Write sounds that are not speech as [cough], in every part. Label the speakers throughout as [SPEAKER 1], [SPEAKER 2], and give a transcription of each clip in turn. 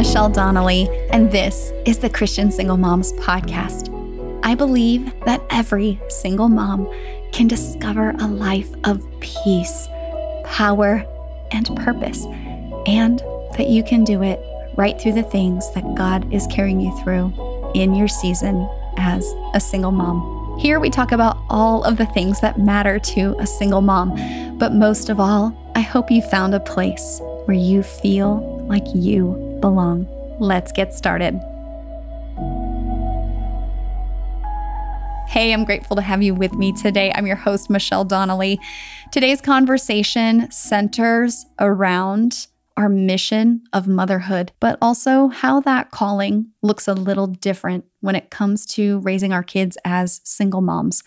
[SPEAKER 1] Michelle Donnelly, and this is the Christian Single Moms Podcast. I believe that every single mom can discover a life of peace, power, and purpose, and that you can do it right through the things that God is carrying you through in your season as a single mom. Here we talk about all of the things that matter to a single mom, but most of all, I hope you found a place where you feel like you belong. Let's get started. Hey, I'm grateful to have you with me today. I'm your host, Michelle Donnelly. Today's conversation centers around our mission of motherhood, but also how that calling looks a little different when it comes to raising our kids as single moms.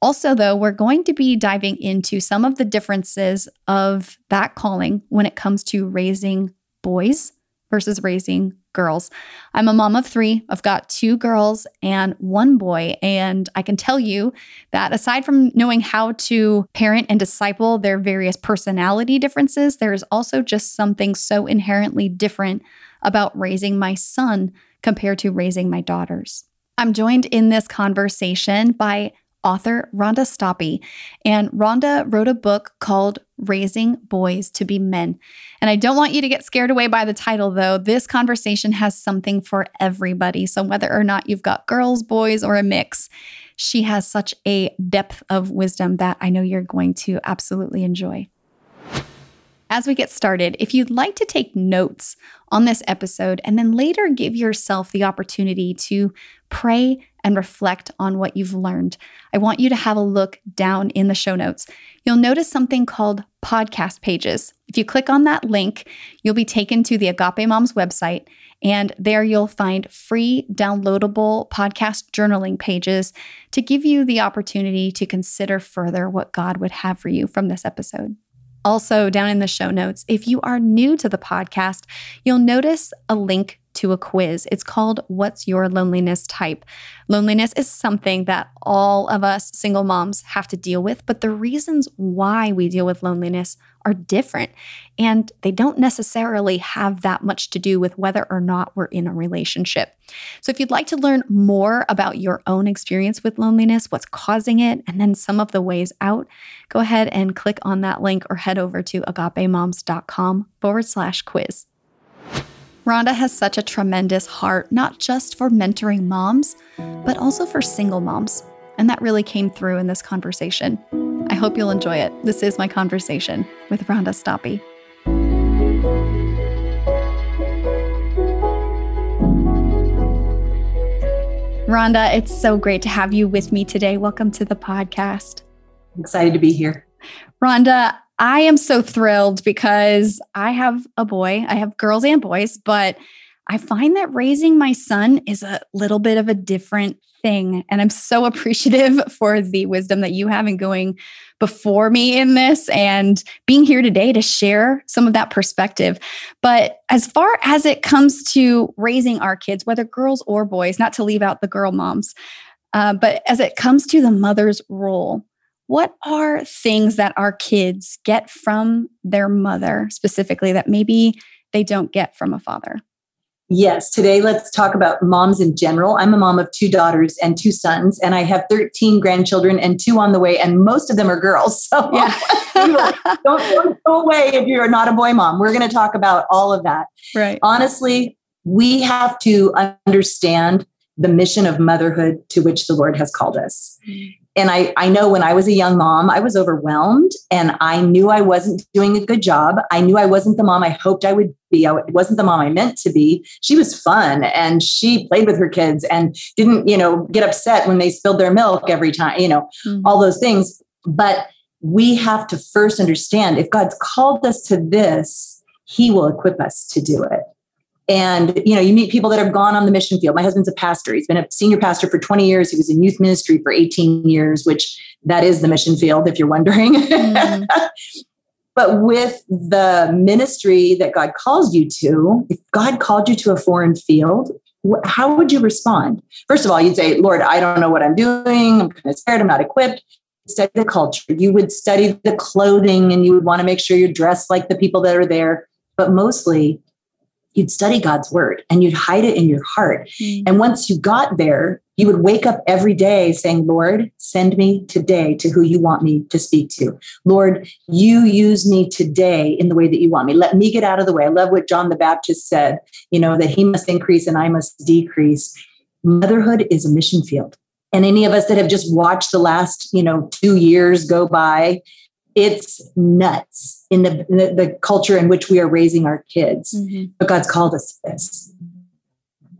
[SPEAKER 1] Also, though, we're going to be diving into some of the differences of that calling when it comes to raising boys versus raising girls. I'm a mom of three. I've got two girls and one boy. And I can tell you that aside from knowing how to parent and disciple their various personality differences, there is also just something so inherently different about raising my son compared to raising my daughters. I'm joined in this conversation by author Rhonda Stoppe. And Rhonda wrote a book called Raising Boys to Be Men. And I don't want you to get scared away by the title, though. This conversation has something for everybody. So whether or not you've got girls, boys, or a mix, she has such a depth of wisdom that I know you're going to absolutely enjoy. As we get started, if you'd like to take notes on this episode and then later give yourself the opportunity to pray and reflect on what you've learned, I want you to have a look down in the show notes. You'll notice something called podcast pages. If you click on that link, you'll be taken to the Agape Moms website, and there you'll find free downloadable podcast journaling pages to give you the opportunity to consider further what God would have for you from this episode. Also, down in the show notes, if you are new to the podcast, you'll notice a link to a quiz. It's called What's Your Loneliness Type? Loneliness is something that all of us single moms have to deal with, but the reasons why we deal with loneliness are different. And they don't necessarily have that much to do with whether or not we're in a relationship. So, if you'd like to learn more about your own experience with loneliness, what's causing it, and then some of the ways out, go ahead and click on that link or head over to agapemoms.com forward slash quiz. Rhonda has such a tremendous heart, not just for mentoring moms, but also for single moms. And that really came through in this conversation. I hope you'll enjoy it. This is my conversation with Rhonda Stoppe. Rhonda, it's so great to have you with me today. Welcome to the podcast.
[SPEAKER 2] I'm excited to be here.
[SPEAKER 1] Rhonda, I am so thrilled because I have a boy, I have girls and boys, but I find that raising my son is a little bit of a different thing. And I'm so [laughs] appreciative for the wisdom that you have in going before me in this and being here today to share some of that perspective. But as far as it comes to raising our kids, whether girls or boys, not to leave out the girl moms, uh, but as it comes to the mother's role, what are things that our kids get from their mother specifically that maybe they don't get from a father?
[SPEAKER 2] Yes, today let's talk about moms in general. I'm a mom of two daughters and two sons, and I have 13 grandchildren and two on the way, and most of them are girls. [laughs] So yeah. [laughs] don't, don't go away if you're not a boy mom. We're going to talk about all of that.
[SPEAKER 1] Right.
[SPEAKER 2] Honestly, we have to understand the mission of motherhood to which the Lord has called us. Mm. And I, I know when I was a young mom, I was overwhelmed and I knew I wasn't doing a good job. I knew I wasn't the mom I hoped I would be. I wasn't the mom I meant to be. She was fun and she played with her kids and didn't, you know, get upset when they spilled their milk every time, you know, mm-hmm. all those things. But we have to first understand if God's called us to this, he will equip us to do it and you know you meet people that have gone on the mission field. My husband's a pastor. He's been a senior pastor for 20 years. He was in youth ministry for 18 years which that is the mission field if you're wondering. Mm. [laughs] but with the ministry that god calls you to if god called you to a foreign field how would you respond? First of all you'd say lord i don't know what i'm doing. I'm kind of scared. I'm not equipped. Study the culture. You would study the clothing and you would want to make sure you're dressed like the people that are there. But mostly you'd study God's word and you'd hide it in your heart. Mm. And once you got there, you would wake up every day saying, Lord, send me today to who you want me to speak to. Lord, you use me today in the way that you want me. Let me get out of the way. I love what John the Baptist said, you know, that he must increase and I must decrease. Motherhood is a mission field. And any of us that have just watched the last, you know, two years go by, it's nuts in the, the, the culture in which we are raising our kids. Mm-hmm. But God's called us to this.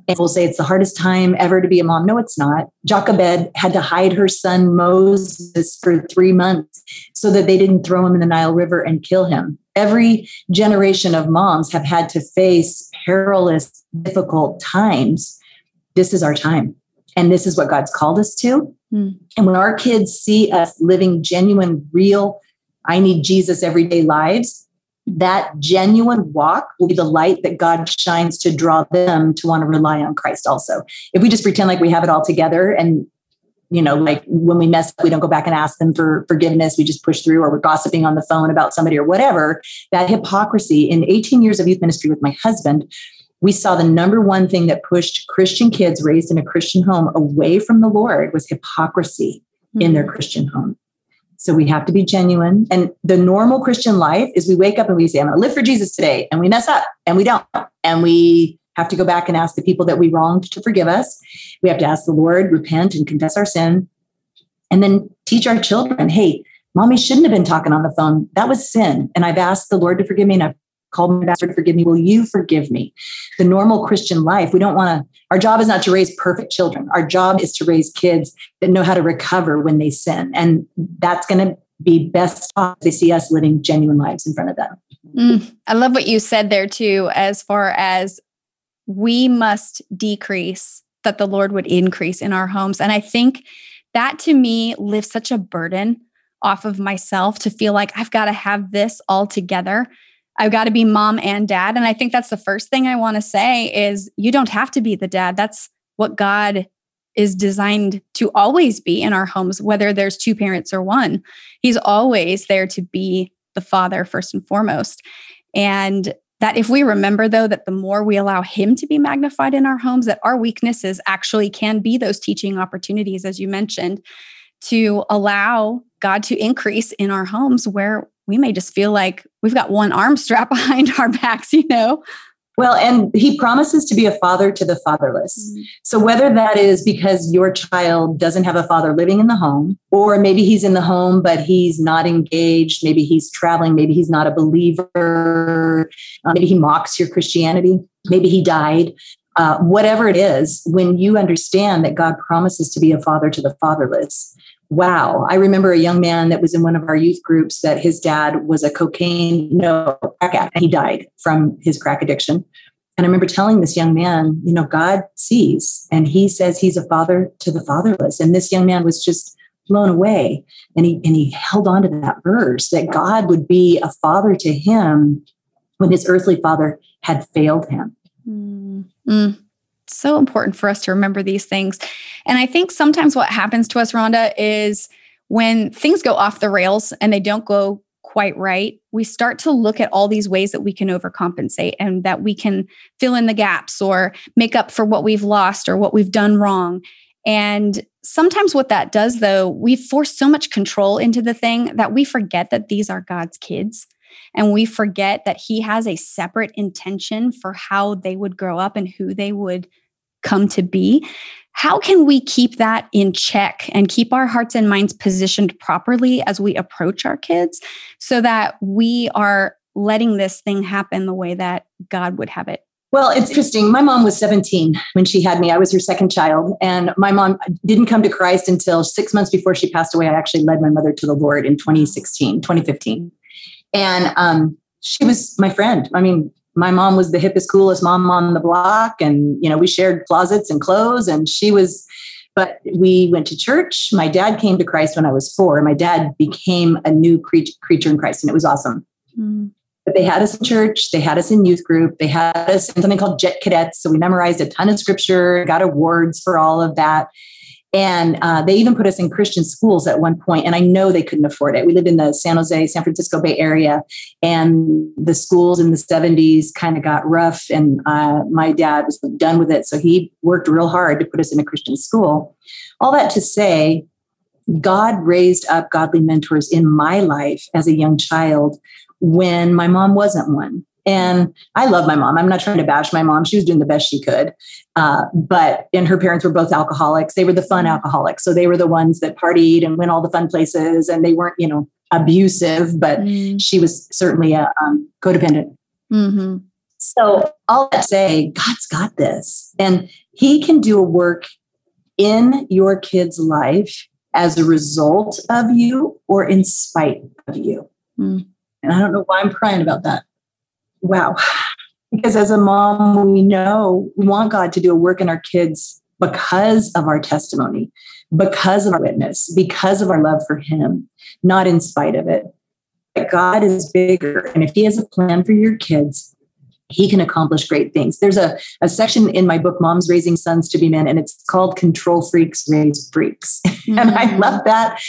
[SPEAKER 2] And we'll say it's the hardest time ever to be a mom. No, it's not. Jochebed had to hide her son Moses for three months so that they didn't throw him in the Nile River and kill him. Every generation of moms have had to face perilous, difficult times. This is our time. And this is what God's called us to. Mm. And when our kids see us living genuine, real, I need Jesus everyday lives, that genuine walk will be the light that God shines to draw them to want to rely on Christ also. If we just pretend like we have it all together and you know, like when we mess up, we don't go back and ask them for forgiveness. We just push through, or we're gossiping on the phone about somebody or whatever. That hypocrisy in 18 years of youth ministry with my husband, we saw the number one thing that pushed Christian kids raised in a Christian home away from the Lord was hypocrisy mm-hmm. in their hmm. Christian home. So we have to be genuine. And the normal Christian life is we wake up and we say, I'm going to live for Jesus today. And we mess up and we don't. And we have to go back and ask the people that we wronged to forgive us. We have to ask the Lord, repent and confess our sin. And then teach our children, hey, mommy shouldn't have been talking on the phone. That was sin. And I've asked the Lord to forgive me and I've called me pastor to forgive me. Will you forgive me? The normal Christian life, we don't want to, our job is not to raise perfect children. Our job is to raise kids that know how to recover when they sin. And that's going to be best if they see us living genuine lives in front of them.
[SPEAKER 1] Mm, I love what you said there too, as far as we must decrease that the Lord would increase in our homes. And I think that to me lifts such a burden off of myself to feel like I've got to have this all together I've got to be mom and dad. And I think that's the first thing I want to say is you don't have to be the dad. That's what God is designed to always be in our homes, whether there's two parents or one. He's always there to be the father first and foremost. And that if we remember though that the more we allow him to be magnified in our homes that our weaknesses actually can be those teaching opportunities as you mentioned to allow God to increase in our homes where we may just feel like we've got one arm [laughs] strapped behind our backs, you know?
[SPEAKER 2] Well, and he promises to be a father to the fatherless. Mm-hmm. So, whether that is because your child doesn't have a father living in the home, or maybe he's in the home, but he's not engaged, maybe he's traveling, maybe he's not a believer, uh, maybe he mocks your Christianity, maybe he died, uh, whatever it is, when you understand that God promises to be a father to the fatherless, wow. I remember a young man that was in one of our youth groups that his dad was a cocaine, no, crack addict, he died from his crack addiction. And I remember telling this young man, you know, God sees, and he says he's a father to the fatherless. And this young man was just blown away. And he and he held on to that verse that God would be a father to him when his earthly father had failed him.
[SPEAKER 1] Mm-hmm so important for us to remember these things. And I think sometimes what happens to us, Rhonda, is when things go off the rails and they don't go quite right, we start to look at all these ways that we can overcompensate and that we can fill in the gaps or make up for what we've lost or what we've done wrong. And sometimes what that does, though, we force so much control into the thing that we forget that these are God's kids. And we forget that He has a separate intention for how they would grow up and who they would come to be. How can we keep that in check and keep our hearts and minds positioned properly as we approach our kids so that we are letting this thing happen the way that God would have it?
[SPEAKER 2] Well, it's interesting. My mom was 17 when she had me. I was her second child. And my mom didn't come to Christ until six months before she passed away. I actually led my mother to the Lord in 2016, 2015. And um, she was my friend. I mean, my mom was the hippest, coolest mom on the block. And, you know, we shared closets and clothes. And she was, but we went to church. My dad came to Christ when I was four. My dad became a new creature, creature in Christ, and it was awesome. Mm. But they had us in church, they had us in youth group, they had us in something called Jet Cadets. So we memorized a ton of scripture, got awards for all of that. And uh, they even put us in Christian schools at one point, and I know they couldn't afford it. We lived in the San Jose, San Francisco Bay Area, and the schools in the 70s kind of got rough, and uh, my dad was done with it. So he worked real hard to put us in a Christian school. All that to say, God raised up godly mentors in my life as a young child when my mom wasn't one. And I love my mom. I'm not trying to bash my mom. She was doing the best she could. Uh, but, and her parents were both alcoholics. They were the fun alcoholics. So they were the ones that partied and went all the fun places. And they weren't, you know, abusive, but mm. she was certainly a um, codependent. Mm-hmm. So all that say, God's got this. And He can do a work in your kid's life as a result of you or in spite of you. Mm. And I don't know why I'm crying about that wow. Because as a mom, we know we want God to do a work in our kids because of our testimony, because of our witness, because of our love for Him, not in spite of it. But God is bigger. And if He has a plan for your kids, he can accomplish great things. There's a, a section in my book, Moms Raising Sons to Be Men, and it's called Control Freaks Raise Freaks. Mm-hmm. [laughs] and I mm-hmm. love that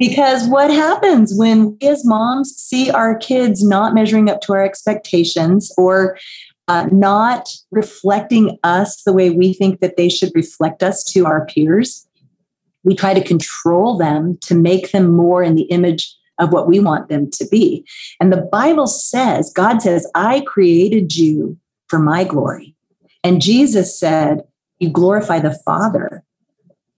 [SPEAKER 2] because what happens when we as moms see our kids not measuring up to our expectations or uh, not reflecting us the way we think that they should reflect us to our peers? We try to control them to make them more in the image of what we want them to be. And the Bible says, God says, I created you for my glory. And Jesus said, You glorify the Father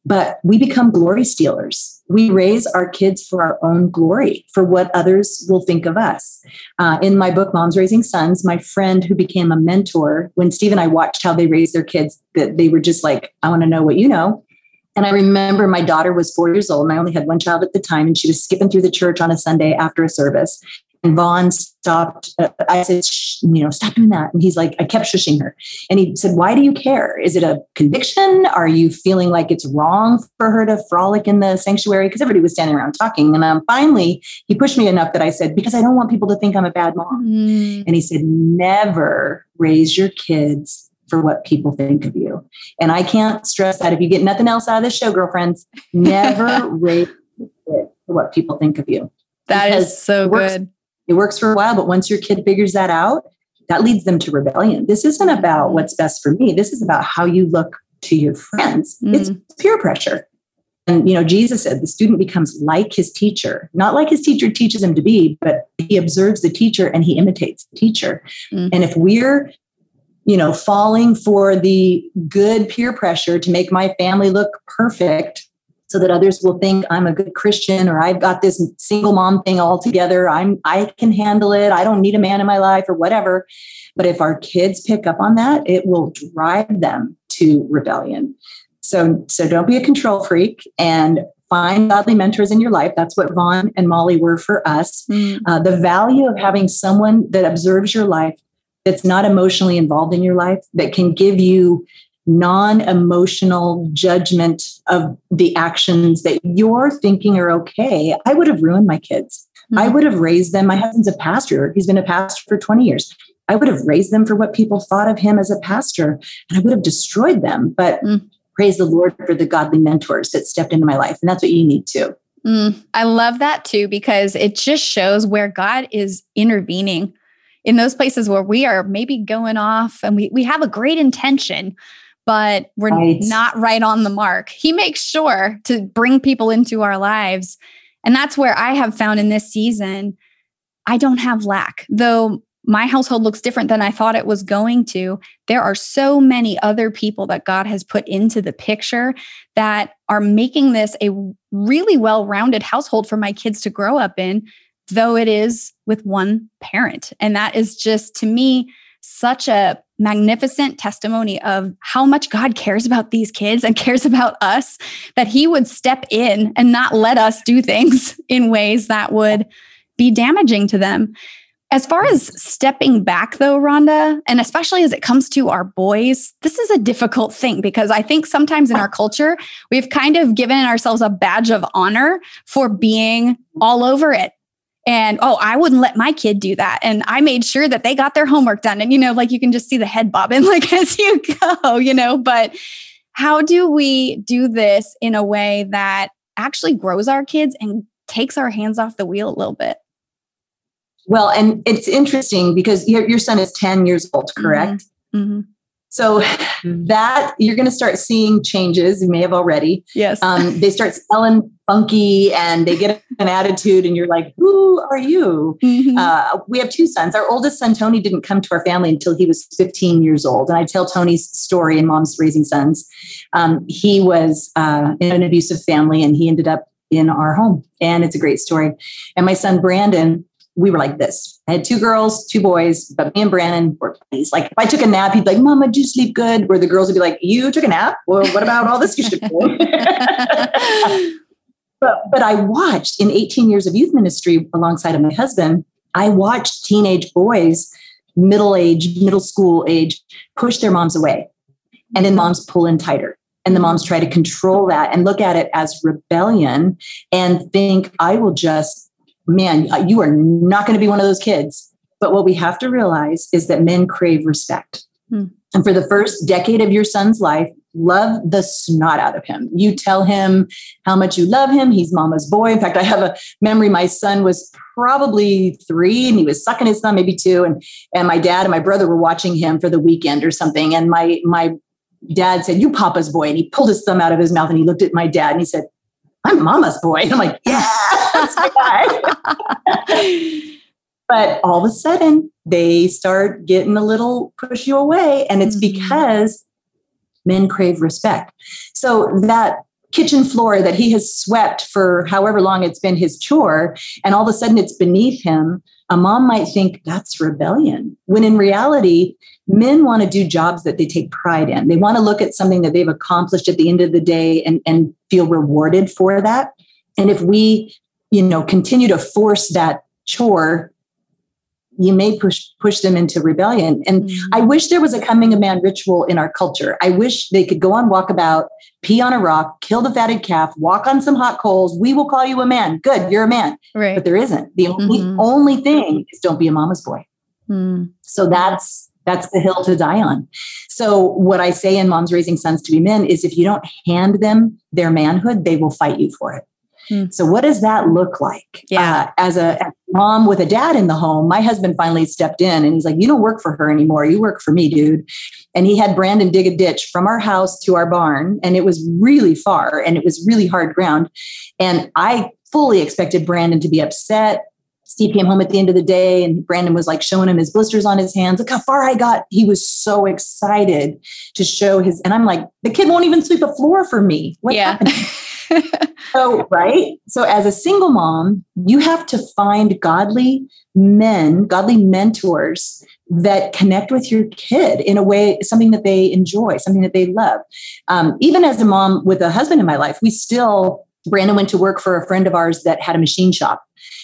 [SPEAKER 2] but we become glory stealers. We raise our kids for our own glory, for what others will think of us. Uh, in my book, Moms Raising Sons, my friend who became a mentor, when Steve and I watched how they raised their kids, that they were just like, I want to know what you know. And I remember my daughter was four years old, and I only had one child at the time, and she was skipping through the church on a Sunday after a service. And Vaughn stopped. Uh, I said, you know, stop doing that. And he's like, I kept shushing her. And he said, Why do you care? Is it a conviction? Are you feeling like it's wrong for her to frolic in the sanctuary? Because everybody was standing around talking. And um, finally, he pushed me enough that I said, Because I don't want people to think I'm a bad mom. Mm. And he said, Never raise your kids for what people think of you. And I can't stress that if you get nothing else out of this show, girlfriends, [laughs] never raise it for what people think of you.
[SPEAKER 1] That because is so good
[SPEAKER 2] it works for a while, but once your kid figures that out, that leads them to rebellion. This isn't about what's best for me. This is about how you look to your friends. Mm. It's peer pressure. And you know, Jesus said the student becomes like his teacher, not like his teacher teaches him to be, but he observes the teacher and he imitates the teacher. Mm. And if we're you know, falling for the good peer pressure to make my family look perfect, so that others will think I'm a good Christian or I've got this single mom thing all together. I'm I can handle it. I don't need a man in my life or whatever. But if our kids pick up on that, it will drive them to rebellion. So so don't be a control freak and find godly mentors in your life. That's what Vaughn and Molly were for us. Mm. Uh, the value of having someone that observes your life that's not emotionally involved in your life that can give you non emotional judgment of the actions that you're thinking are okay, I would have ruined my kids. Mm-hmm. I would have raised them. My husband's a pastor, he's been a pastor for 20 years. I would have raised them for what people thought of him as a pastor, and I would have destroyed them. But mm. praise the Lord for the godly mentors that stepped into my life. And that's what you need too.
[SPEAKER 1] Mm, I love that too, because it just shows where God is intervening in those places where we are maybe going off and we, we have a great intention, but we're right. not right on the mark. He makes sure to bring people into our lives. And that's where I have found in this season, I don't have lack. Though my household looks different than I thought it was going to, there are so many other people that God has put into the picture that are making this a really well rounded household for my kids to grow up in, though it is with one parent. And that is just to me such a magnificent testimony of how much God cares about these kids and cares about us, that He would step in and not let us do things [laughs] in ways that would be damaging to them. As far as stepping back, though, Rhonda, and especially as it comes to our boys, this is a difficult thing because I think sometimes in our culture, we've kind of given ourselves a badge of honor for being all over it and oh i wouldn't let my kid do that and i made sure that they got their homework done and you know like you can just see the head bobbing [laughs] like as you go you know but how do we do this in a way that actually grows our kids and takes our hands off the wheel a little bit?
[SPEAKER 2] Well, and it's interesting because your, your son is 10 years old, correct? Mm-hmm. Mm-hmm. So that you're going to start seeing changes. You may have already.
[SPEAKER 1] Yes.
[SPEAKER 2] Um, they start smelling funky and they get an attitude, and you're like, "Who are you?" Mm-hmm. Uh, we have two sons. Our oldest son Tony didn't come to our family until he was 15 years old, and I tell Tony's story in Mom's Raising Sons. Um, he was uh, in an abusive family, and he ended up in our home, and it's a great story. And my son Brandon we were like this. I had two girls, two boys, but me and Brandon were buddies. Like if I took a nap, he'd be like, Mama, did you sleep good? Where the girls would be like, You took a nap? Well, what about all this you should do? [laughs] [laughs] but but I watched in 18 years of youth ministry alongside of my husband, I watched teenage boys, middle age, middle school age, push their moms away. And then moms pull in tighter and the moms try to control that and look at it as rebellion and think i will just man, you are not going to be one of those kids. But what we have to realize is that men crave respect. Hmm. And for the first decade of your son's life, love the snot out of him. You tell him how much you love him. He's mama's boy. In fact, I have a memory. My son was probably three and he was sucking his thumb, maybe two. And, and my dad and my brother were watching him for the weekend or something. And my, my dad said, You papa's boy. And he pulled his thumb out of his mouth and he looked at my dad and he said, I'm mama's boy. And I'm like, yeah, that's [laughs] my guy. but all of a sudden, they start getting a little push you away. And it's mm-hmm. because men crave respect. So that kitchen floor that he has swept for however long it's been his chore, and all of a sudden it's beneath him, a mom might think that's rebellion. When in reality, men want to do jobs that they take pride in. They want to look at something that they've accomplished at the end of the day and, and feel rewarded for that. And if we, you know, continue to force that chore, you may push push them into rebellion. And mm-hmm. I wish there was a coming of man ritual in our culture. I wish they could go on walkabout, pee on a rock, kill the fatted calf, walk on some hot coals. We will call you a man. Good, you're a man.
[SPEAKER 1] Right.
[SPEAKER 2] But there isn't. The only mm-hmm. only thing is don't be a mama's boy. Mm. So that's that's the hill to die on. So, what I say in Moms Raising Sons to Be Men is if you don't hand them their manhood, they will fight you for it. Hmm. So, what does that look like?
[SPEAKER 1] Yeah.
[SPEAKER 2] Uh, as a mom with a dad in the home, my husband finally stepped in and he's like, You don't work for her anymore. You work for me, dude. And he had Brandon dig a ditch from our house to our barn. And it was really far and it was really hard ground. And I fully expected Brandon to be upset Steve came home at the end of the day and Brandon was like showing him his blisters on his hands. Look how far I got. He was so excited to show his, and I'm like, the kid won't even sweep a floor for me.
[SPEAKER 1] What's yeah. [laughs]
[SPEAKER 2] so, right. So, as a single mom, you have to find godly men, godly mentors that connect with your kid in a way, something that they enjoy, something that they love. Um, even as a mom with a husband in my life, we still, Brandon went to work for a friend of ours that had a machine shop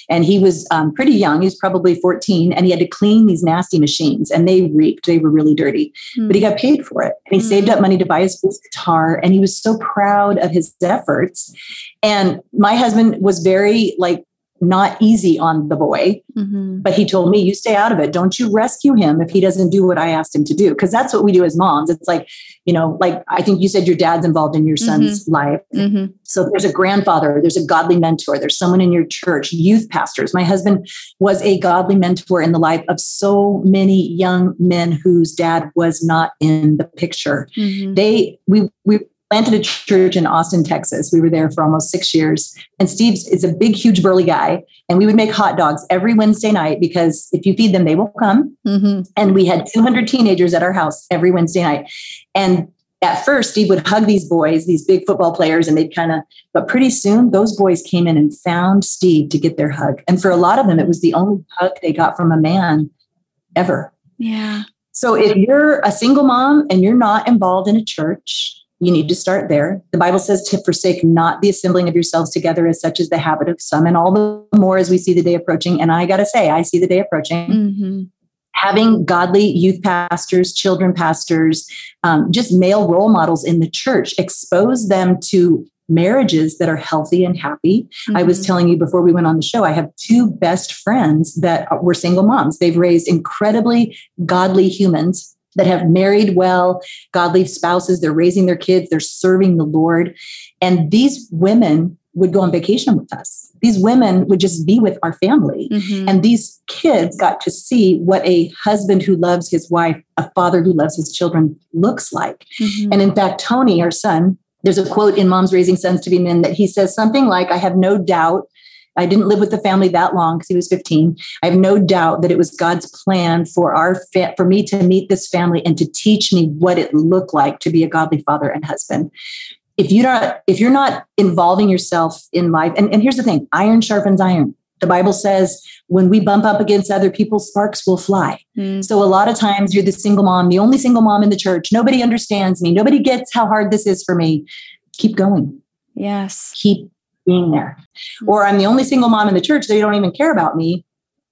[SPEAKER 2] and he was um, pretty young. He was probably 14, and he had to clean these nasty machines, and they reeked. They were really dirty, mm. but he got paid for it. And he mm. saved up money to buy his first guitar, and he was so proud of his efforts. And my husband was very like not easy on the boy. Mm-hmm. But he told me, you stay out of it. Don't you rescue him if he doesn't do what I asked him to do. Because that's what we do as moms. It's like, you know, like I think you said your dad's involved in your son's mm-hmm. life. Mm-hmm. So there's a grandfather, there's a godly mentor, there's someone in your church, youth pastors. My husband was a godly mentor in the life of so many young men whose dad was not in the picture. Mm-hmm. They, we, we, planted a church in Austin, Texas. We were there for almost six years. And Steve is a big, huge, burly guy. And we would make hot dogs every Wednesday night because if you feed them, they will come. Mm-hmm. And we had 200 teenagers at our house every Wednesday night. And at first, Steve would hug these boys, these big football players, and they'd kind of, but pretty soon those boys came in and found Steve to get their hug. And for a lot of them, it was the only hug they got from a man ever.
[SPEAKER 1] Yeah.
[SPEAKER 2] So if you're a single mom and you're not involved in a church, you need to start there. The Bible says to forsake not the assembling of yourselves together as such is the habit of some, and all the more as we see the day approaching. And I got to say, I see the day approaching. Mm-hmm. Having godly youth pastors, children pastors, um, just male role models in the church, expose them to marriages that are healthy and happy. Mm-hmm. I was mm-hmm. telling you before we went on the show, I have two best friends that were single moms. They've raised incredibly godly humans that have married well, godly spouses, they're raising their kids, they're serving the Lord. And these women would go on vacation with us. These women would just be with our family. Mm-hmm. And these kids got to see what a husband who loves his wife, a father who loves his children looks like. Mm-hmm. And in fact, Tony, our son, there's a quote in Moms Raising Sons to Be Men that he says something like, I have no doubt. I didn't live with the family that long because he was 15. I have no doubt that it was God's plan for our fa- for me to meet this family and to teach me what it looked like to be a godly father and husband. If you're not if you're not involving yourself in life and, and here's the thing iron sharpens iron. The bible says when we bump up against other people sparks will fly. Mm. so a lot of times you're the single mom the only single mom in the church. Nobody understands me. Nobody gets how hard this is for me. Keep going.
[SPEAKER 1] Yes.
[SPEAKER 2] Keep being there or i'm the only single mom in the church they don't even care about me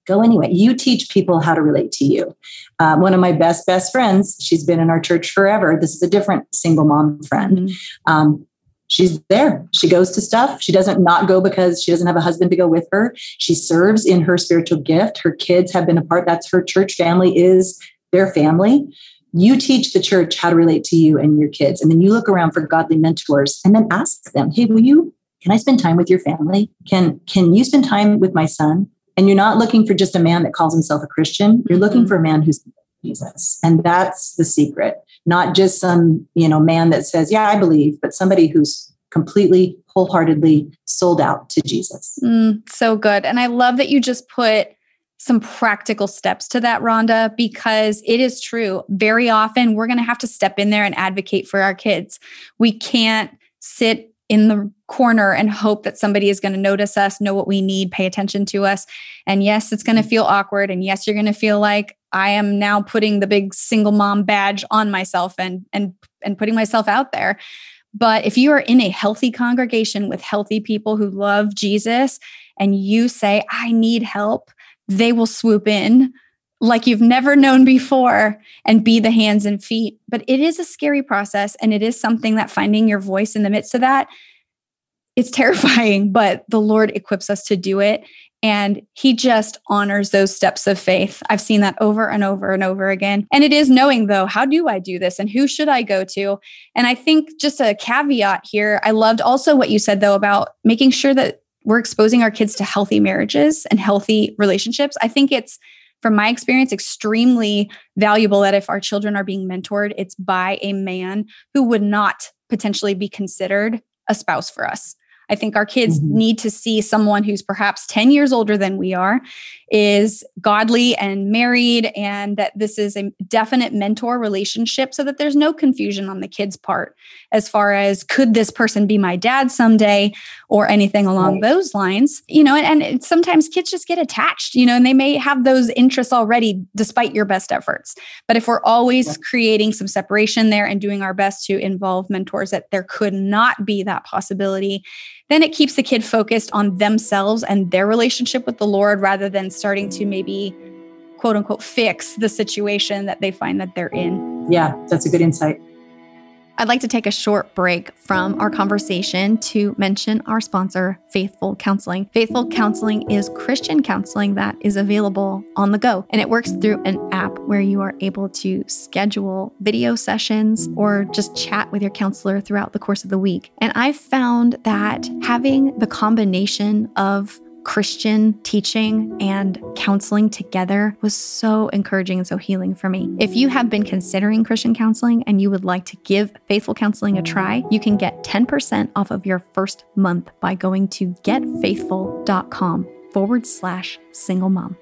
[SPEAKER 2] go anyway. You teach people how to relate to you. Um, one of my best, best friends, she's been in our church forever. This is a different single mom friend. Mm-hmm. Um, she's there. She goes to stuff. She doesn't not go because she doesn't have a husband to go with her. She serves in her spiritual gift. Her kids have been a part. That's her church family is their family. You teach the church how to relate to you and your kids. And then you look around for godly mentors and then ask them, hey, will you, can I spend time with your family? Can, can you spend time with my son? And you're not looking for just a man that calls himself a Christian. You're looking mm-hmm. for a man who's Jesus. And that's the secret. Not just some, you know, man that says, "Yeah, I believe," but somebody who's completely wholeheartedly sold out to Jesus.
[SPEAKER 1] Mm, so good. And I love that you just put some practical steps to that, Rhonda, because it is true. Very often we're going to have to step in there and advocate for our kids. We can't sit in the corner and hope that somebody is going to notice us, know what we need, pay attention to us. And yes, it's going to mm-hmm. feel awkward. And yes, you're going to feel like I am now putting the big single mom badge on myself and and and putting myself out there. But if you are in a healthy congregation with healthy people who love Jesus and you say, I need help, they will swoop in like you've never known before and be the hands and feet. But it is a scary process. And it is something that finding your voice in the midst of that, it's terrifying, [laughs] but the Lord equips us to do it. And he just honors those steps of faith. I've seen that over and over and over again. And it is knowing, though, how do I do this and who should I go to? And I think just a caveat here, I loved also what you said, though, about making sure that we're exposing our kids to healthy marriages and healthy relationships. I think it's from my experience, extremely valuable that if our children are being mentored, it's by a man who would not potentially be considered a spouse for us. I think our kids mm-hmm. need to see someone who's perhaps 10 years older than we are, is godly and married, and that this is a definite mentor relationship so that there's no confusion on the kid's part as far as could this person be my dad someday or anything along right. those lines. You know, and, and sometimes kids just get attached, you know, and they may have those interests already despite your best efforts. But if we're always right. creating some separation there and doing our best to involve mentors, that there could not be that possibility then it keeps the kid focused on themselves and their relationship with the Lord rather than starting to maybe quote unquote fix the situation that they find that they're in.
[SPEAKER 2] Yeah, that's a good insight.
[SPEAKER 1] I'd like to take a short break from our conversation to mention our sponsor, Faithful Counseling. Faithful Counseling is Christian counseling that is available on the go, and it works through an app where you are able to schedule video sessions or just chat with your counselor throughout the course of the week. And I've found that having the combination of Christian teaching and counseling together was so encouraging and so healing for me. If you have been considering Christian counseling and you would like to give Faithful Counseling a try, you can get 10% off of your first month by going to getfaithful.com forward slash single mom.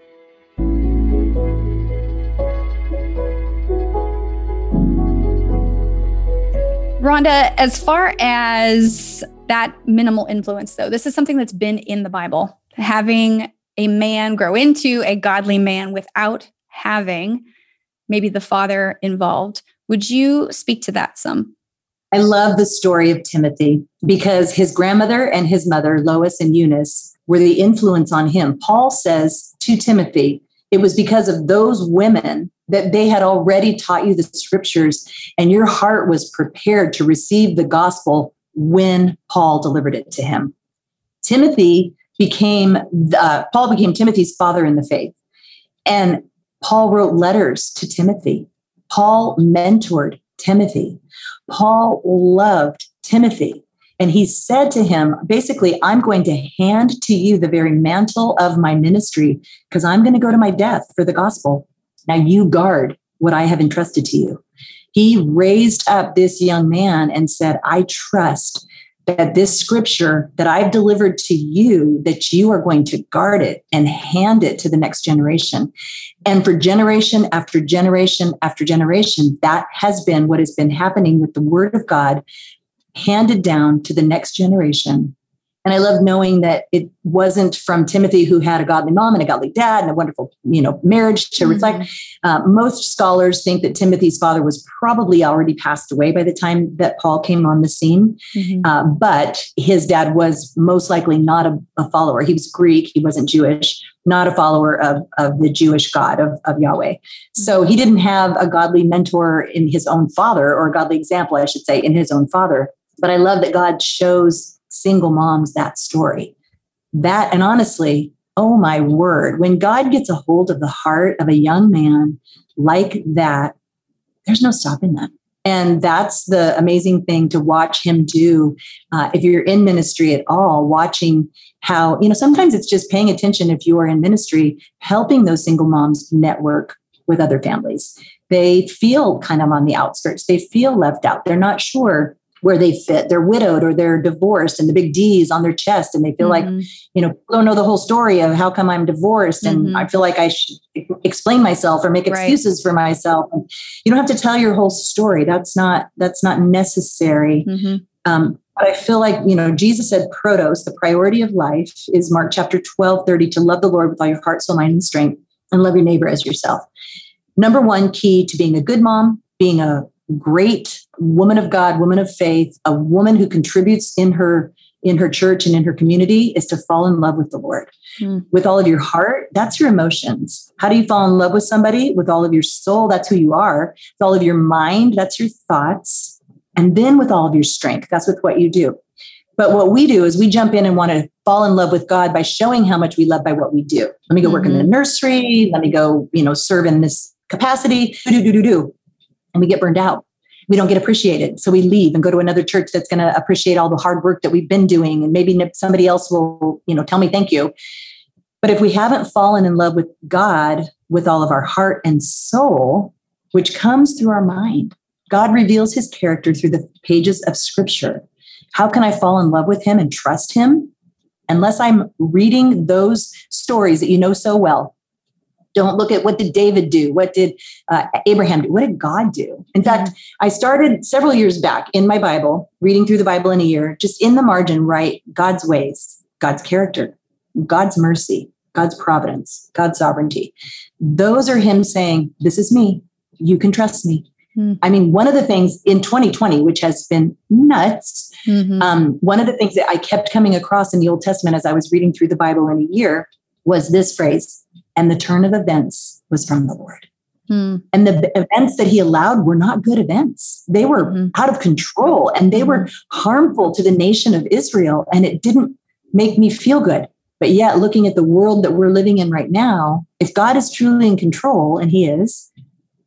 [SPEAKER 1] Rhonda, as far as that minimal influence, though, this is something that's been in the Bible having a man grow into a godly man without having maybe the father involved. Would you speak to that some?
[SPEAKER 2] I love the story of Timothy because his grandmother and his mother, Lois and Eunice, were the influence on him. Paul says to Timothy, it was because of those women that they had already taught you the scriptures, and your heart was prepared to receive the gospel when Paul delivered it to him. Timothy became uh, Paul became Timothy's father in the faith, and Paul wrote letters to Timothy. Paul mentored Timothy. Paul loved Timothy. And he said to him, basically, I'm going to hand to you the very mantle of my ministry because I'm going to go to my death for the gospel. Now you guard what I have entrusted to you. He raised up this young man and said, I trust that this scripture that I've delivered to you, that you are going to guard it and hand it to the next generation. And for generation after generation after generation, that has been what has been happening with the word of God handed down to the next generation and I love knowing that it wasn't from Timothy, who had a godly mom and a godly dad and a wonderful, you know, marriage to mm-hmm. reflect. Uh, most scholars think that Timothy's father was probably already passed away by the time that Paul came on the scene. Mm-hmm. Uh, but his dad was most likely not a, a, follower. He was Greek. He wasn't Jewish, not a follower of, of the Jewish God of, of Yahweh. Mm-hmm. So he didn't have a godly mentor in his own father, or a godly example, I should say, in his own father. But I love that God shows single moms that story. That, and honestly, oh my word, when God gets a hold of the heart of a young man like that, there's no stopping that. And that's the amazing thing to watch him do. Uh, if you're in ministry at all, watching how, you know, sometimes it's just paying attention if you are in ministry, helping those single moms network with other families. They feel kind of on the outskirts, they feel left out. They're not sure where they fit. They're widowed or they're divorced and the big D's on their chest. And they feel mm-hmm. like, you know, don't know the whole story of how come I'm divorced. And mm-hmm. I feel like I should explain myself or make excuses right. for myself. And you don't have to tell your whole story. That's not, that's not necessary. Mm-hmm. Um, but I feel like, you know, Jesus said protos, the priority of life is Mark chapter 12, 30, to love the Lord with all your heart, soul, mind, and strength, and love your neighbor as yourself. Number one key to being a good mom, being a great woman of God, woman of faith, a woman who contributes in her in her church and in her community is to fall in love with the Lord. Mm. With all of your heart, that's your emotions. How do you fall in love with somebody? With all of your soul, that's who you are. With all of your mind, that's your thoughts. And then with all of your strength, that's with what you do. But what we do is we jump in and want to fall in love with God by showing how much we love by what we do. Let me go mm-hmm. work in the mm-hmm. nursery. Let me go, you know, serve in this capacity. Do, do, do, do, do and we get burned out. We don't get appreciated. So we leave and go to another church that's going to appreciate all the hard work that we've been doing. And maybe somebody else will, you know, tell me thank you. But if we haven't fallen in love with God with all of our heart and soul, which comes through our mind, God reveals his character through the pages of scripture. How can I fall in love with him and trust him? Unless I'm reading those stories that you know so well don't look at what did David do? What did uh, Abraham do? What did God do? In fact, I started several years back in my Bible, reading through the Bible in a year, just in the margin, write God's ways, God's character, God's mercy, God's providence, God's sovereignty. Those are Him saying, This is me. You can trust me. Mm-hmm. I mean, one of the things in 2020, which has been nuts, mm-hmm. um, one of the things that I kept coming across in the Old Testament as I was reading through the Bible in a year was this phrase and the turn of events was from the Lord. Hmm. And the events that he allowed were not good events. They were mm-hmm. out of control and they were harmful to the nation of Israel. And it didn't make me feel good. But yet, looking at the world that we're living in right now, if God is truly in control, and he is,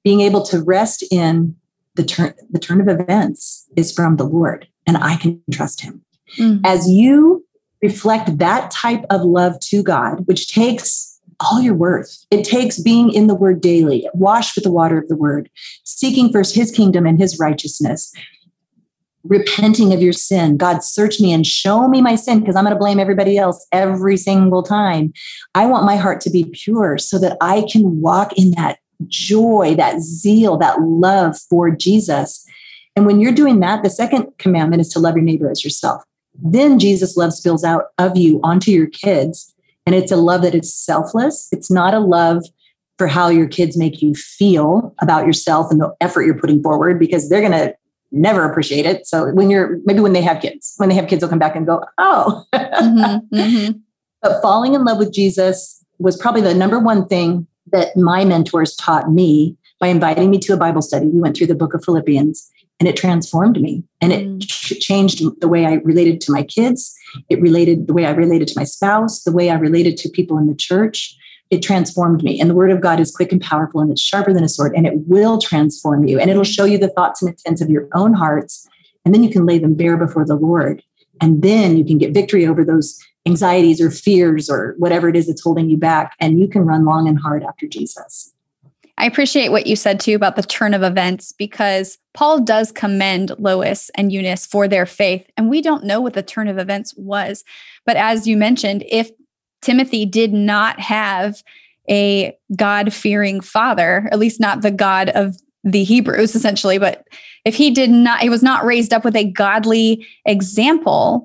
[SPEAKER 2] being able to rest in the turn, the turn of events is from the Lord, and I can trust him. Mm-hmm. As you reflect that type of love to God, which takes all your worth. It takes being in the word daily, washed with the water of the word, seeking first his kingdom and his righteousness, repenting of your sin. God, search me and show me my sin because I'm going to blame everybody else every single time. I want my heart to be pure so that I can walk in that joy, that zeal, that love for Jesus. And when you're doing that, the second commandment is to love your neighbor as yourself. Then Jesus' love spills out of you onto your kids and it's a love that is selfless. It's not a love for how your kids make you feel about yourself and the effort you're putting forward because they're going to never appreciate it. So when you're maybe when they have kids, when they have kids, they'll come back and go, oh. mm-hmm, [laughs] mm-hmm. But falling in love with Jesus was probably the number one thing that my mentors taught me by inviting me to a Bible study. We went through the book of Philippians and it transformed me and it mm. changed the way I related to my kids. It related the way I related to my spouse, the way I related to people in the church. it transformed me. And the word of God is quick and powerful and it's sharper than a sword and it will transform you and it'll show you the thoughts and intents of your own hearts. And then you can lay them bare before the Lord. And then you can get victory over those anxieties or fears or whatever it is that's holding you back. And you can run long and hard after Jesus.
[SPEAKER 1] I appreciate what you said too about the turn of events because Paul does commend Lois and Eunice for their faith. And we don't know what the turn of events was. But as you mentioned, if Timothy did not have a God fearing father, at least not the God of the Hebrews, essentially, but if he did not, he was not raised up with a godly example,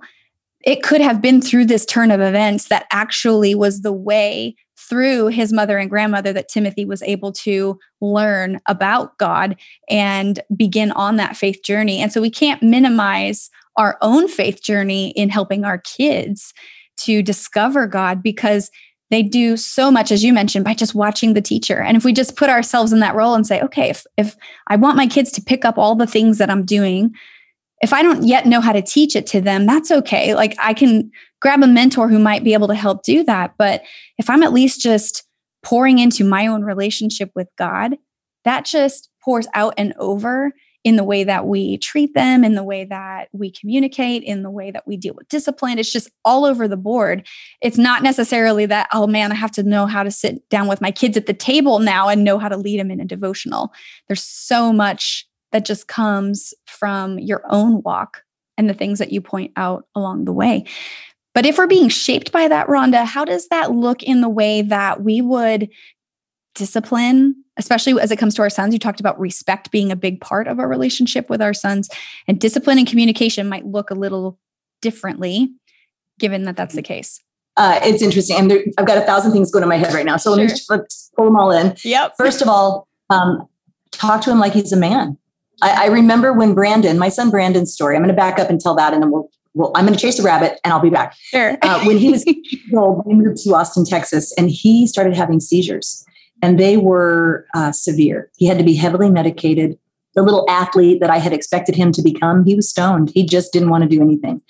[SPEAKER 1] it could have been through this turn of events that actually was the way through his mother and grandmother that Timothy was able to learn about God and begin on that faith journey. And so we can't minimize our own faith journey in helping our kids to discover God because they do so much as you mentioned by just watching the teacher and if we just put ourselves in that role and say okay if if i want my kids to pick up all the things that i'm doing if i don't yet know how to teach it to them that's okay like i can grab a mentor who might be able to help do that but if i'm at least just pouring into my own relationship with god that just pours out and over in the way that we treat them, in the way that we communicate, in the way that we deal with discipline. It's just all over the board. It's not necessarily that, oh man, I have to know how to sit down with my kids at the table now and know how to lead them in a devotional. There's so much that just comes from your own walk and the things that you point out along the way. But if we're being shaped by that, Rhonda, how does that look in the way that we would discipline especially as it comes to our sons. You talked about respect being a big part of our relationship with our sons, and discipline and communication might look a little differently, given that that's the case.
[SPEAKER 2] Uh, it's interesting. And there, I've got a thousand things going in my head right now. So sure. let me just pull them all in.
[SPEAKER 1] Yep.
[SPEAKER 2] First of all, um, talk to him like he's a man. I, I, remember when Brandon, my son Brandon's story, I'm going to back up and tell that, and then we'll, well, I'm going to chase a rabbit and I'll be back.
[SPEAKER 1] Sure.
[SPEAKER 2] uh, when he was [laughs] old, we moved to Austin, Texas, and he started having seizures and they were uh, severe. He had to be heavily medicated. The little athlete that I had expected him to become, he was stoned. He just didn't want to do anything.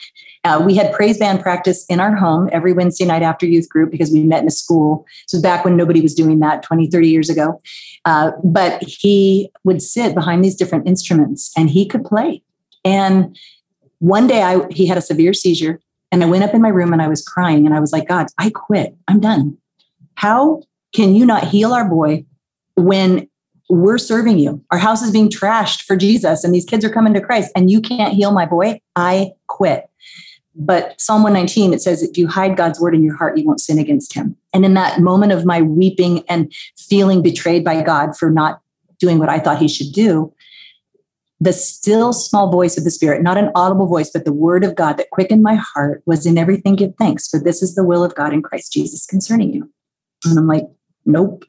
[SPEAKER 2] Uh, we had praise band practice in our home every Wednesday night after youth group because we met in a school. This was back when nobody was doing that 20, 30 years ago. Uh, but he would sit behind these different instruments and he could play. And one day I, he had a severe seizure and I went up in my room and I was crying and I was like, God, I quit. I'm done. How can you not heal our boy when we're serving you? Our house is being trashed for Jesus and these kids are coming to Christ and you can't heal my boy? I quit. But Psalm 119, it says, if you hide God's word in your heart, you won't sin against him. And in that moment of my weeping and feeling betrayed by God for not doing what I thought he should do, the still small voice of the Spirit, not an audible voice, but the word of God that quickened my heart was in everything give thanks, for this is the will of God in Christ Jesus concerning you. And I'm like, nope.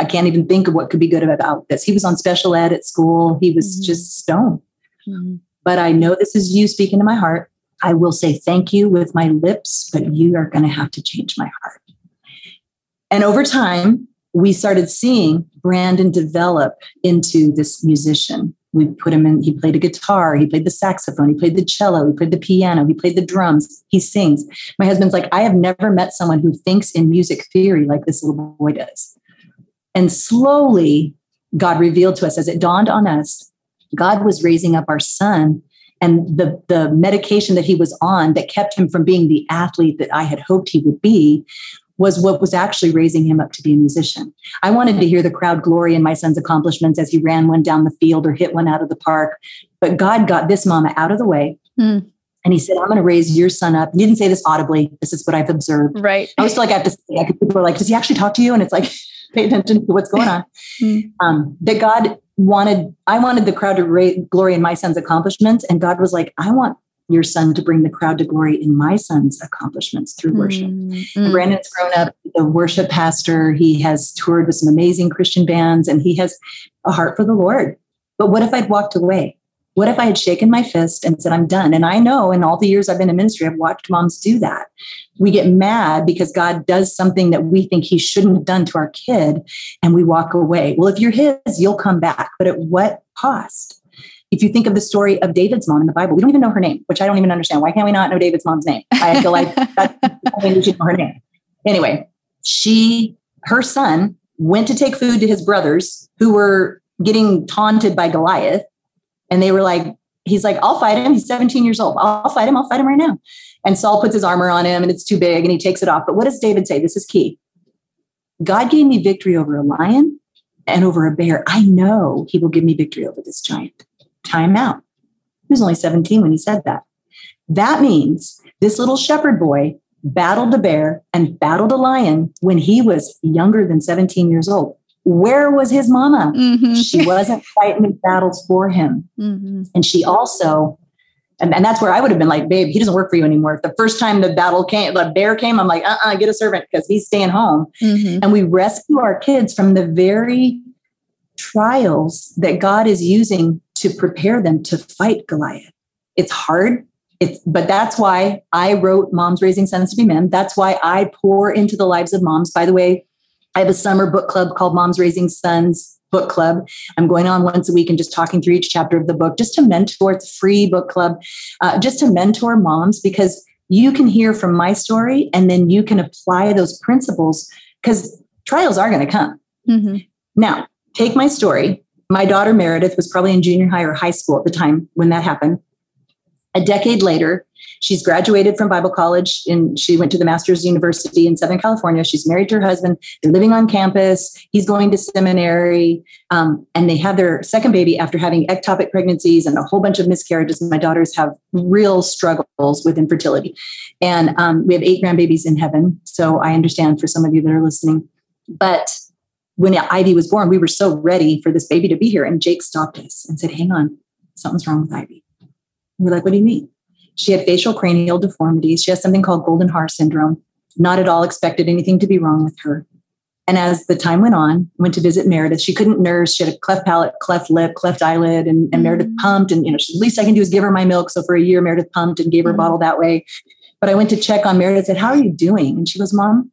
[SPEAKER 2] I can't even think of what could be good about this. He was on special ed at school. He was mm-hmm. just stone. Mm-hmm. But I know this is you speaking to my heart. I will say thank you with my lips, but you are going to have to change my heart. And over time, we started seeing Brandon develop into this musician. We put him in, he played a guitar, he played the saxophone, he played the cello, he played the piano, he played the drums, he sings. My husband's like, I have never met someone who thinks in music theory like this little boy does. And slowly, God revealed to us as it dawned on us, God was raising up our son and the the medication that he was on that kept him from being the athlete that I had hoped he would be was what was actually raising him up to be a musician. I wanted to hear the crowd glory in my son's accomplishments as he ran one down the field or hit one out of the park. But God got this mama out of the way. Mm. And he said, I'm going to raise your son up. He didn't say this audibly. This is what I've observed.
[SPEAKER 1] Right.
[SPEAKER 2] I was still like, I have to say, could, people are like, does he actually talk to you? And it's like, [laughs] pay attention to what's going [laughs] on. mm. um, that God wanted, I wanted the crowd to raise glory in my son's accomplishments. And God was like, I want your son to bring the crowd to glory in my son's accomplishments through worship. Mm-hmm. Brandon's grown up a worship pastor. He has toured with some amazing Christian bands and he has a heart for the Lord. But what if I'd walked away? What if I had shaken my fist and said, I'm done? And I know in all the years I've been in ministry, I've watched moms do that. We get mad because God does something that we think he shouldn't have done to our kid and we walk away. Well, if you're his, you'll come back. But at what cost? If you think of the story of David's mom in the Bible, we don't even know her name, which I don't even understand. Why can't we not know David's mom's name? I feel like [laughs] that's, we should know her name. Anyway, she her son went to take food to his brothers who were getting taunted by Goliath. And they were like, he's like, I'll fight him. He's 17 years old. I'll fight him. I'll fight him right now. And Saul puts his armor on him and it's too big and he takes it off. But what does David say? This is key. God gave me victory over a lion and over a bear. I know he will give me victory over this giant. Time out. He was only 17 when he said that. That means this little shepherd boy battled a bear and battled a lion when he was younger than 17 years old. Where was his mama? Mm-hmm. She wasn't fighting his battles for him. Mm-hmm. And she also, and, and, that's where I would have been like, babe, he doesn't work for you anymore. The first time the battle came, the bear came, I'm like, uh uh-uh, get a servant because he's staying home. Mm-hmm. And we rescue our kids from the very trials that God is using to prepare them to fight Goliath. It's hard. It's, but that's why I wrote Moms Raising Sons to Be Men. That's why I pour into the lives of moms. By the way, I have a summer book club called Moms Raising Sons Book Club. I'm going on once a week and just talking through each chapter of the book, just to mentor. It's a free book club, uh, just to mentor moms because you can hear from my story and then you can apply those principles because trials are going to come. Mm-hmm. Now, take my story. My daughter Meredith was probably in junior high or high school at the time when that happened. A decade later, she's graduated from Bible college and she went to the Master's University in Southern California. She's married to her husband. They're living on campus. He's going to seminary. Um, and they have their second baby after having ectopic pregnancies and a whole bunch of miscarriages. My daughters have real struggles with infertility. And um, we have eight grandbabies in heaven. So I understand for some of you that are listening. But when Ivy was born, we were so ready for this baby to be here. And Jake stopped us and said, Hang on, something's wrong with Ivy. We're like, what do you mean? She had facial cranial deformities. She has something called Goldenhar syndrome. Not at all expected anything to be wrong with her. And as the time went on, went to visit Meredith. She couldn't nurse. She had a cleft palate, cleft lip, cleft eyelid, and, and mm-hmm. Meredith pumped. And you know, the least I can do is give her my milk. So for a year, Meredith pumped and gave her mm-hmm. a bottle that way. But I went to check on Meredith. Said, "How are you doing?" And she goes, "Mom,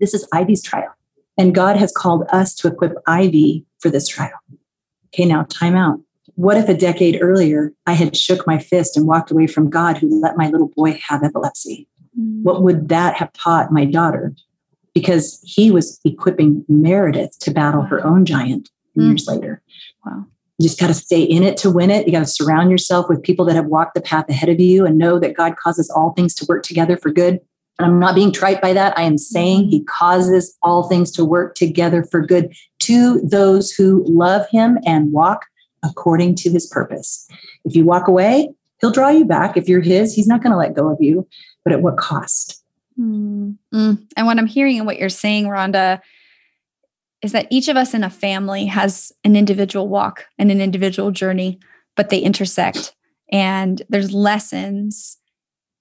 [SPEAKER 2] this is Ivy's trial, and God has called us to equip Ivy for this trial." Okay, now time out what if a decade earlier I had shook my fist and walked away from God who let my little boy have epilepsy? Mm. What would that have taught my daughter? Because he was equipping Meredith to battle her own giant mm. years later. Wow. You just got to stay in it to win it. You got to surround yourself with people that have walked the path ahead of you and know that God causes all things to work together for good. And I'm not being trite by that. I am saying mm. he causes all things to work together for good to those who love him and walk according to his purpose. If you walk away, he'll draw you back. If you're his, he's not going to let go of you, but at what cost?
[SPEAKER 1] Mm-hmm. And what I'm hearing and what you're saying, Rhonda, is that each of us in a family has an individual walk and an individual journey, but they intersect. And there's lessons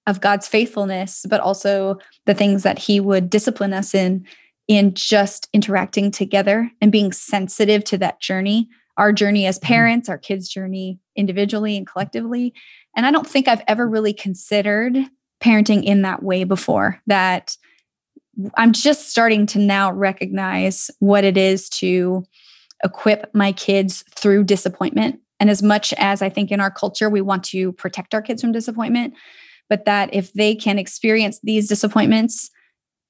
[SPEAKER 1] of God's faithfulness, but also the things that He would discipline us in, in just interacting together and being sensitive to that journey our journey as mm-hmm. parents, our kids' journey individually and collectively. And I don't think I've ever really considered parenting in that way before, that I'm just starting to now recognize what it is to equip my kids through disappointment. And as much as I think in our culture, we want to protect our kids from disappointment, but that if they can experience these disappointments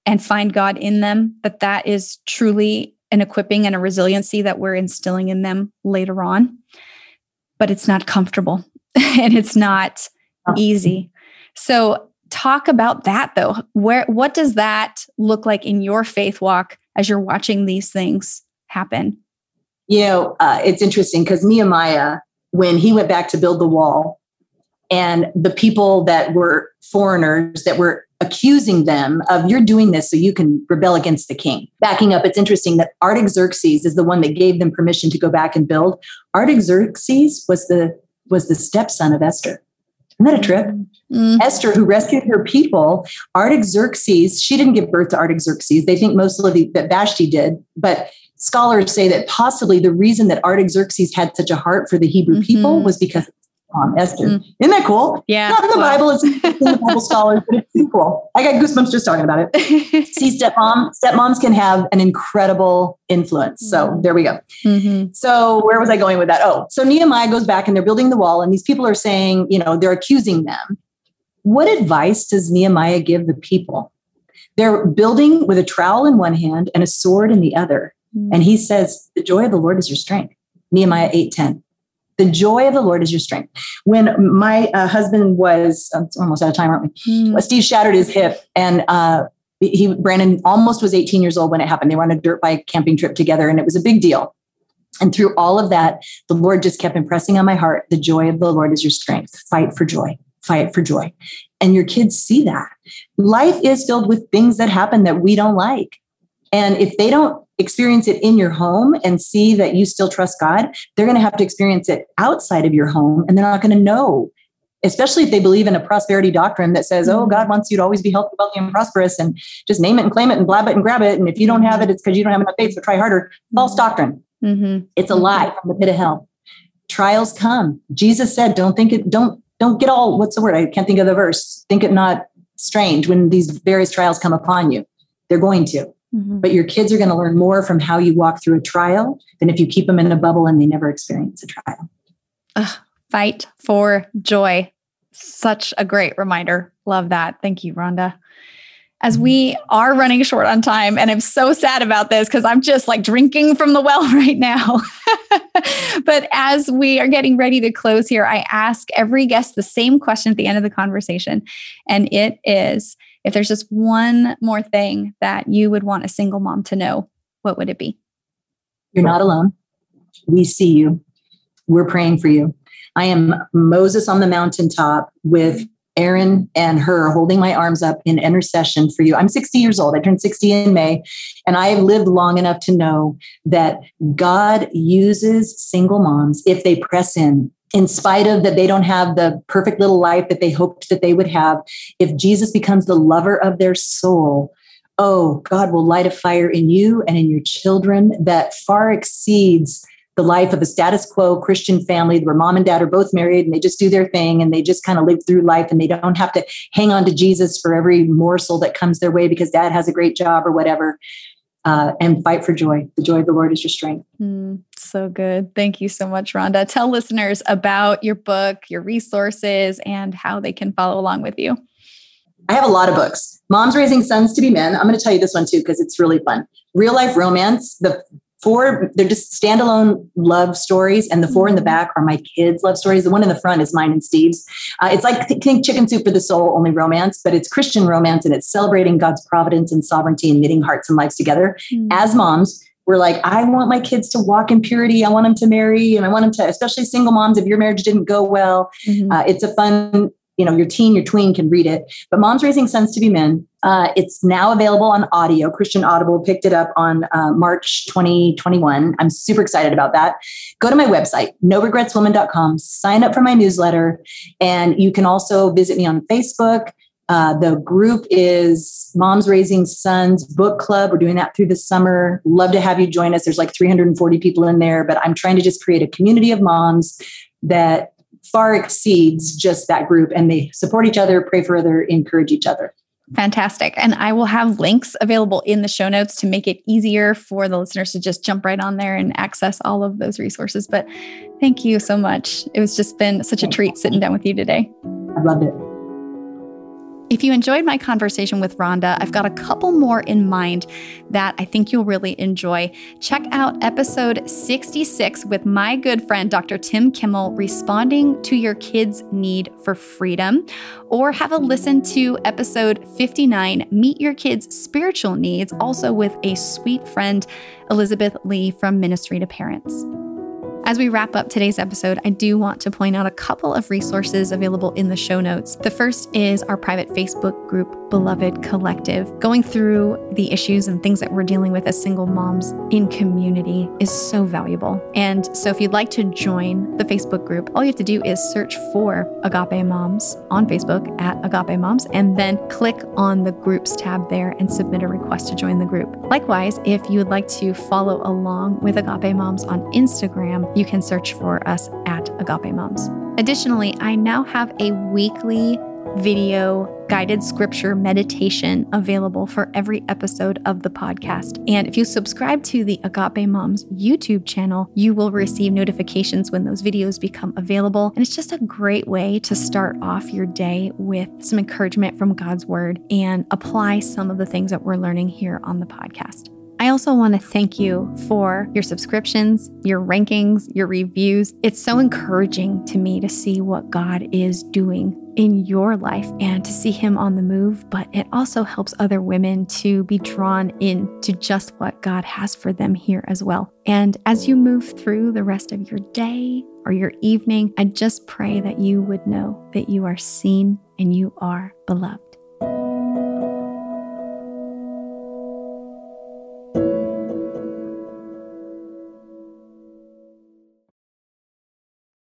[SPEAKER 1] and find God in them, that that is truly an equipping and a resiliency that we're instilling in them later on. But it's not comfortable [laughs] and it's not easy. So talk about that though. Where what does that look like in your faith walk as you're watching these things happen?
[SPEAKER 2] You know, uh, it's interesting because Nehemiah, when he went back to build the wall, and the people that were foreigners that were accusing them of you're doing this so you can rebel against the king. Backing up, it's interesting that Artaxerxes is the one that gave them permission to go back and build. Artaxerxes was the was the stepson of Esther. Isn't that a trip? Mm-hmm. Esther, who rescued her people, Artaxerxes, she didn't give birth to Artaxerxes. They think mostly that Vashti did, but scholars say that possibly the reason that Artaxerxes had such a heart for the Hebrew mm-hmm. people was because mom, Esther. Mm. Isn't that cool?
[SPEAKER 1] Yeah.
[SPEAKER 2] Not in the Bible, it's [laughs] in the Bible scholars, but it's cool. I got goosebumps just talking about it. [laughs] See, stepmom, stepmoms can have an incredible influence. Mm. So there we go. Mm-hmm. So where was I going with that? Oh, so Nehemiah goes back and they're building the wall, and these people are saying, you know, they're accusing them. What advice does Nehemiah give the people? They're building with a trowel in one hand and a sword in the other. Mm. And he says, The joy of the Lord is your strength. Nehemiah 8 10. The joy of the Lord is your strength. When my uh, husband was uh, almost out of time, aren't we? Mm. Steve shattered his hip, and uh, he Brandon almost was 18 years old when it happened. They were on a dirt bike camping trip together, and it was a big deal. And through all of that, the Lord just kept impressing on my heart the joy of the Lord is your strength. Fight for joy, fight for joy. And your kids see that. Life is filled with things that happen that we don't like. And if they don't experience it in your home and see that you still trust God, they're going to have to experience it outside of your home and they're not going to know. Especially if they believe in a prosperity doctrine that says, oh, God wants you to always be healthy, wealthy, and prosperous, and just name it and claim it and blab it and grab it. And if you don't have it, it's because you don't have enough faith, so try harder. False mm-hmm. doctrine. Mm-hmm. It's a lie from the pit of hell. Trials come. Jesus said, don't think it, don't, don't get all, what's the word? I can't think of the verse. Think it not strange when these various trials come upon you. They're going to. Mm-hmm. But your kids are going to learn more from how you walk through a trial than if you keep them in a bubble and they never experience a trial.
[SPEAKER 1] Ugh, fight for joy. Such a great reminder. Love that. Thank you, Rhonda. As we are running short on time, and I'm so sad about this because I'm just like drinking from the well [laughs] right now. [laughs] but as we are getting ready to close here, I ask every guest the same question at the end of the conversation. And it is if there's just one more thing that you would want a single mom to know, what would it be?
[SPEAKER 2] You're not alone. We see you. We're praying for you. I am Moses on the mountaintop with Aaron and Hur holding my arms up in intercession for you. I'm 60 years old. I turned 60 in May, and I have lived long enough to know that God uses single moms if they press in in spite of that they don't have the perfect little life that they hoped that they would have, if Jesus becomes the lover of their soul, oh, God will light a fire in you and in your children that far exceeds the life of a status quo Christian family. Where mom and dad are both married and they just do their thing and they just kind of live through life and they don't have to hang on to Jesus for every morsel that comes their way because dad has a great job or whatever uh, and fight for joy. The joy of the Lord is your strength.
[SPEAKER 1] Mm, so good. Thank you so much, Rhonda. Tell listeners about your book, your resources, and how they can follow along with you.
[SPEAKER 2] I have a lot of books. Moms Raising Sons to Be Men. I'm going to tell you this one too because it's really fun. Real life romance. The four they're just standalone love stories and the four in the mm-hmm. back are my kids love stories the one in the front is mine and steve's uh, it's like think chicken soup for the soul only romance but it's christian romance and it's celebrating god's providence and sovereignty and knitting hearts and lives together mm-hmm. as moms we're like i want my kids to walk in purity i want them to marry and i want them to especially single moms if your marriage didn't go well mm-hmm. uh, it's a fun you know your teen your tween can read it but moms raising sons to be men uh, it's now available on audio christian audible picked it up on uh, march 2021 i'm super excited about that go to my website noregretswoman.com sign up for my newsletter and you can also visit me on facebook uh, the group is Moms Raising Sons Book Club. We're doing that through the summer. Love to have you join us. There's like 340 people in there, but I'm trying to just create a community of moms that far exceeds just that group and they support each other, pray for other, encourage each other.
[SPEAKER 1] Fantastic. And I will have links available in the show notes to make it easier for the listeners to just jump right on there and access all of those resources. But thank you so much. It was just been such a treat sitting down with you today.
[SPEAKER 2] I loved it.
[SPEAKER 1] If you enjoyed my conversation with Rhonda, I've got a couple more in mind that I think you'll really enjoy. Check out episode 66 with my good friend, Dr. Tim Kimmel, responding to your kids' need for freedom. Or have a listen to episode 59, Meet Your Kids' Spiritual Needs, also with a sweet friend, Elizabeth Lee from Ministry to Parents. As we wrap up today's episode, I do want to point out a couple of resources available in the show notes. The first is our private Facebook group, Beloved Collective. Going through the issues and things that we're dealing with as single moms in community is so valuable. And so, if you'd like to join the Facebook group, all you have to do is search for Agape Moms on Facebook at Agape Moms and then click on the groups tab there and submit a request to join the group. Likewise, if you would like to follow along with Agape Moms on Instagram, you can search for us at Agape Moms. Additionally, I now have a weekly video guided scripture meditation available for every episode of the podcast. And if you subscribe to the Agape Moms YouTube channel, you will receive notifications when those videos become available. And it's just a great way to start off your day with some encouragement from God's word and apply some of the things that we're learning here on the podcast. I also want to thank you for your subscriptions, your rankings, your reviews. It's so encouraging to me to see what God is doing in your life and to see Him on the move, but it also helps other women to be drawn in to just what God has for them here as well. And as you move through the rest of your day or your evening, I just pray that you would know that you are seen and you are beloved.